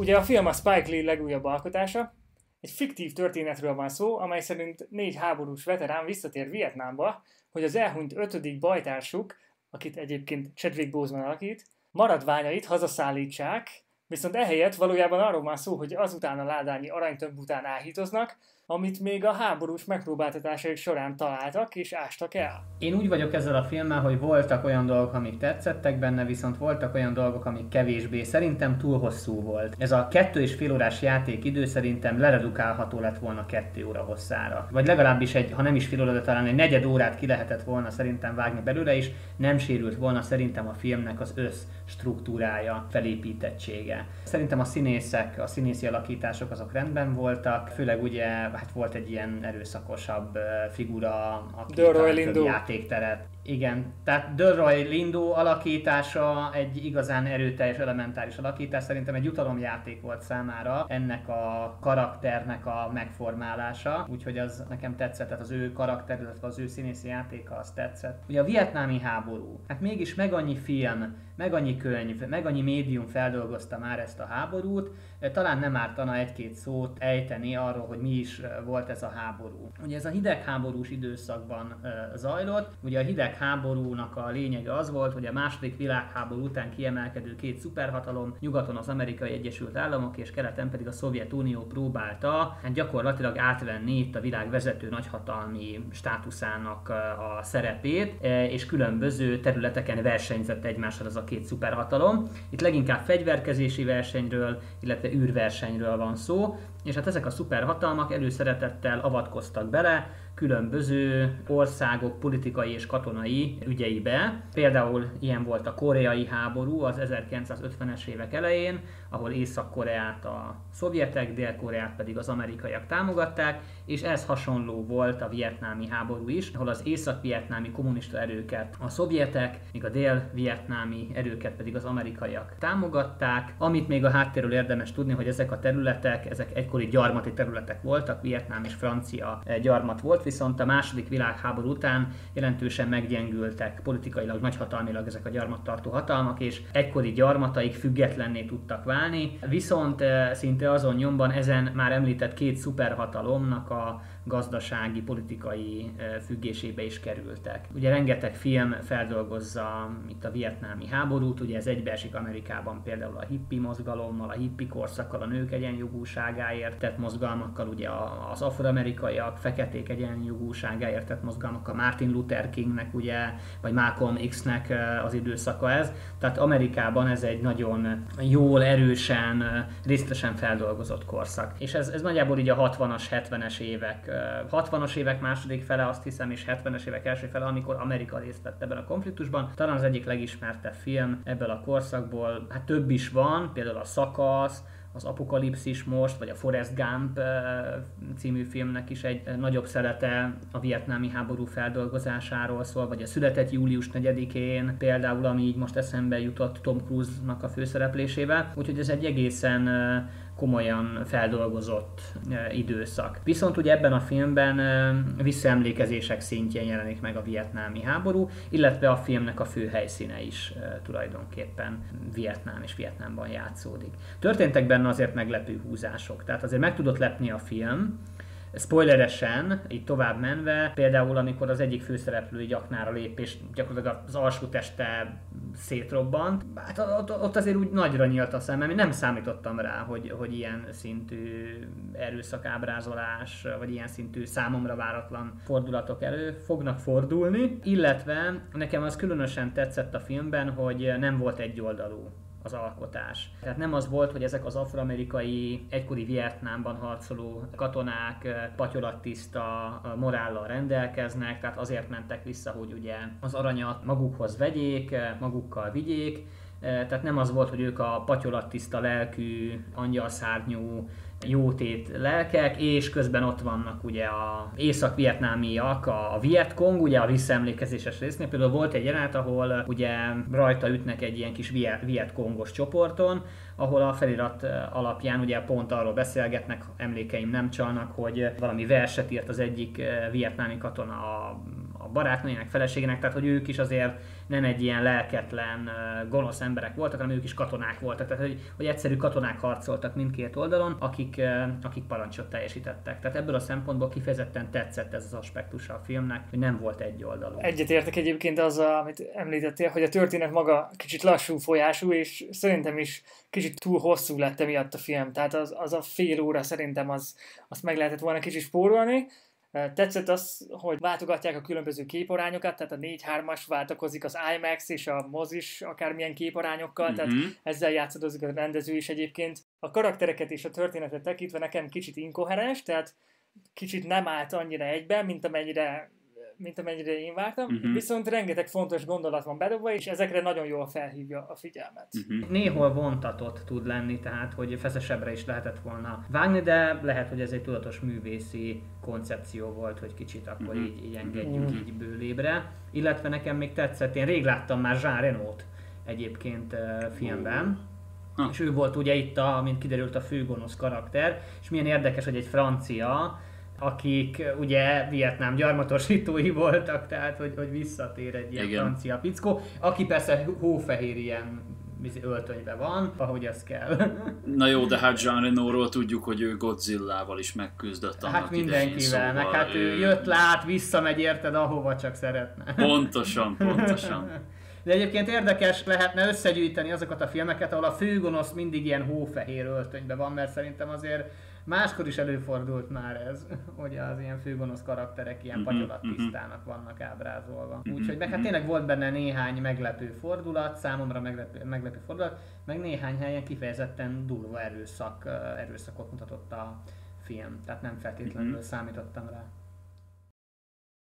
Ugye a film a Spike Lee legújabb alkotása. Egy fiktív történetről van szó, amely szerint négy háborús veterán visszatér Vietnámba, hogy az elhunyt ötödik bajtársuk, akit egyébként Chadwick Boseman alakít, maradványait hazaszállítsák, viszont ehelyett valójában arról van szó, hogy azután a ládányi aranytömb után áhítoznak, amit még a háborús megpróbáltatásaik során találtak és ástak el. Én úgy vagyok ezzel a filmmel, hogy voltak olyan dolgok, amik tetszettek benne, viszont voltak olyan dolgok, amik kevésbé. Szerintem túl hosszú volt. Ez a kettő és fél órás játékidő szerintem leredukálható lett volna kettő óra hosszára. Vagy legalábbis egy, ha nem is fél óra, de talán egy negyed órát ki lehetett volna szerintem vágni belőle, is nem sérült volna szerintem a filmnek az össz struktúrája, felépítettsége. Szerintem a színészek, a színészi alakítások azok rendben voltak, főleg ugye hát volt egy ilyen erőszakosabb figura, aki játékteret. Igen, tehát Delroy Lindo alakítása egy igazán erőteljes, elementáris alakítás. Szerintem egy jutalomjáték volt számára ennek a karakternek a megformálása, úgyhogy az nekem tetszett, tehát az ő karakter, illetve az ő színészi játéka az tetszett. Ugye a vietnámi háború, hát mégis meg annyi film, meg annyi könyv, meg annyi médium feldolgozta már ezt a háborút, talán nem ártana egy-két szót ejteni arról, hogy mi is volt ez a háború. Ugye ez a hidegháborús időszakban zajlott, ugye a hidegháborúnak a lényege az volt, hogy a második világháború után kiemelkedő két szuperhatalom, nyugaton az Amerikai Egyesült Államok és keleten pedig a Szovjetunió próbálta hát gyakorlatilag átvenni itt a világ vezető nagyhatalmi státuszának a szerepét, és különböző területeken versenyzett egymással az a két szuperhatalom. Itt leginkább fegyverkezési versenyről, illetve űrversenyről van szó, és hát ezek a szuperhatalmak előszeretettel avatkoztak bele különböző országok politikai és katonai ügyeibe. Például ilyen volt a koreai háború az 1950-es évek elején, ahol Észak-Koreát a szovjetek, Dél-Koreát pedig az amerikaiak támogatták, és ez hasonló volt a vietnámi háború is, ahol az észak-vietnámi kommunista erőket a szovjetek, míg a dél-vietnámi erőket pedig az amerikaiak támogatták. Amit még a háttérről érdemes tudni, hogy ezek a területek, ezek egykori gyarmati területek voltak, Vietnám és Francia gyarmat volt, viszont a második világháború után jelentősen meggyengültek politikailag, nagyhatalmilag ezek a gyarmattartó hatalmak, és egykori gyarmataik függetlenné tudtak válni. Viszont eh, szinte azon nyomban ezen már említett két szuperhatalomnak a gazdasági, politikai függésébe is kerültek. Ugye rengeteg film feldolgozza itt a vietnámi háborút, ugye ez egybeesik Amerikában például a hippi mozgalommal, a hippi korszakkal, a nők egyenjogúságáért tett mozgalmakkal, ugye az afroamerikaiak, feketék egyenjogúságáért tett mozgalmakkal, Martin Luther Kingnek ugye, vagy Malcolm X-nek az időszaka ez. Tehát Amerikában ez egy nagyon jól, erősen, részletesen feldolgozott korszak. És ez, ez nagyjából így a 60-as, 70-es évek 60-as évek második fele, azt hiszem, és 70-es évek első fele, amikor Amerika részt vett ebben a konfliktusban. Talán az egyik legismertebb film ebből a korszakból, hát több is van, például a Szakasz, az Apokalipszis most, vagy a Forrest Gump című filmnek is egy nagyobb szerete a vietnámi háború feldolgozásáról szól, vagy a Született július 4-én például, ami így most eszembe jutott Tom Cruise-nak a főszereplésével. Úgyhogy ez egy egészen komolyan feldolgozott időszak. Viszont ugye ebben a filmben visszaemlékezések szintjén jelenik meg a vietnámi háború, illetve a filmnek a fő helyszíne is tulajdonképpen Vietnám és Vietnámban játszódik. Történtek benne azért meglepő húzások, tehát azért meg tudott lepni a film, spoileresen, így tovább menve, például amikor az egyik főszereplő így aknára lép, és gyakorlatilag az alsó teste szétrobbant, hát ott, azért úgy nagyra nyílt a szemem, én nem számítottam rá, hogy, hogy ilyen szintű erőszakábrázolás, vagy ilyen szintű számomra váratlan fordulatok elő fognak fordulni, illetve nekem az különösen tetszett a filmben, hogy nem volt egyoldalú az alkotás. Tehát nem az volt, hogy ezek az afroamerikai egykori Vietnámban harcoló katonák patyolattiszta morállal rendelkeznek, tehát azért mentek vissza, hogy ugye az aranyat magukhoz vegyék, magukkal vigyék, tehát nem az volt, hogy ők a patyolattiszta lelkű, angyalszárnyú jótét lelkek, és közben ott vannak ugye a észak-vietnámiak, a Vietkong, ugye a visszaemlékezéses résznél. Például volt egy jelenet, ahol ugye rajta ütnek egy ilyen kis Vietkongos csoporton, ahol a felirat alapján ugye pont arról beszélgetnek, emlékeim nem csalnak, hogy valami verset írt az egyik vietnámi katona a barátnőjének, feleségének, tehát hogy ők is azért nem egy ilyen lelketlen, gonosz emberek voltak, hanem ők is katonák voltak, tehát hogy, hogy egyszerű katonák harcoltak mindkét oldalon, akik, akik parancsot teljesítettek. Tehát ebből a szempontból kifejezetten tetszett ez az aspektusa a filmnek, hogy nem volt egy oldalú. Egyetértek egyébként azzal, amit említettél, hogy a történet maga kicsit lassú folyású, és szerintem is kicsit túl hosszú lett emiatt a film. Tehát az, az a fél óra szerintem az, azt meg lehetett volna kicsit spórolni, Tetszett az, hogy váltogatják a különböző képarányokat, tehát a 4-3-as váltakozik az IMAX és a mozis akármilyen képarányokkal, uh-huh. tehát mhm. ezzel játszadozik a rendező is egyébként. A karaktereket és a történetet tekintve nekem kicsit inkoherens, tehát kicsit nem állt annyira egyben, mint amennyire mint amennyire én vártam, uh-huh. viszont rengeteg fontos gondolat van bedobva, és ezekre nagyon jól felhívja a figyelmet. Uh-huh. Néhol vontatott tud lenni, tehát hogy feszesebbre is lehetett volna vágni, de lehet, hogy ez egy tudatos művészi koncepció volt, hogy kicsit akkor uh-huh. így, így engedjük uh-huh. így bőlébre. Illetve nekem még tetszett, én rég láttam már Jean Reno-t egyébként uh, filmben, uh-huh. és ő volt ugye itt, a, mint kiderült, a főgonosz karakter, és milyen érdekes, hogy egy francia, akik ugye Vietnám gyarmatosítói voltak, tehát hogy, hogy visszatér egy ilyen Igen. francia pickó, aki persze hófehér ilyen öltönybe van, ahogy az kell. Na jó, de hát Jean Reno-ról tudjuk, hogy ő Godzilla-val is megküzdött annak Hát mindenkivel, idején, szóval hát ő jött, lát, visszamegy érted, ahova csak szeretne. Pontosan, pontosan. De egyébként érdekes lehetne összegyűjteni azokat a filmeket, ahol a főgonosz mindig ilyen hófehér öltönyben van, mert szerintem azért Máskor is előfordult már ez, hogy az ilyen főgonosz karakterek ilyen uh-huh, patyolattisztának vannak ábrázolva. Uh-huh, Úgyhogy meg hát mhm. tényleg volt benne néhány meglepő fordulat, számomra meglepő, meglepő fordulat, meg néhány helyen kifejezetten durva erőszak, erőszakot mutatott a film, tehát nem feltétlenül uh-huh. számítottam rá.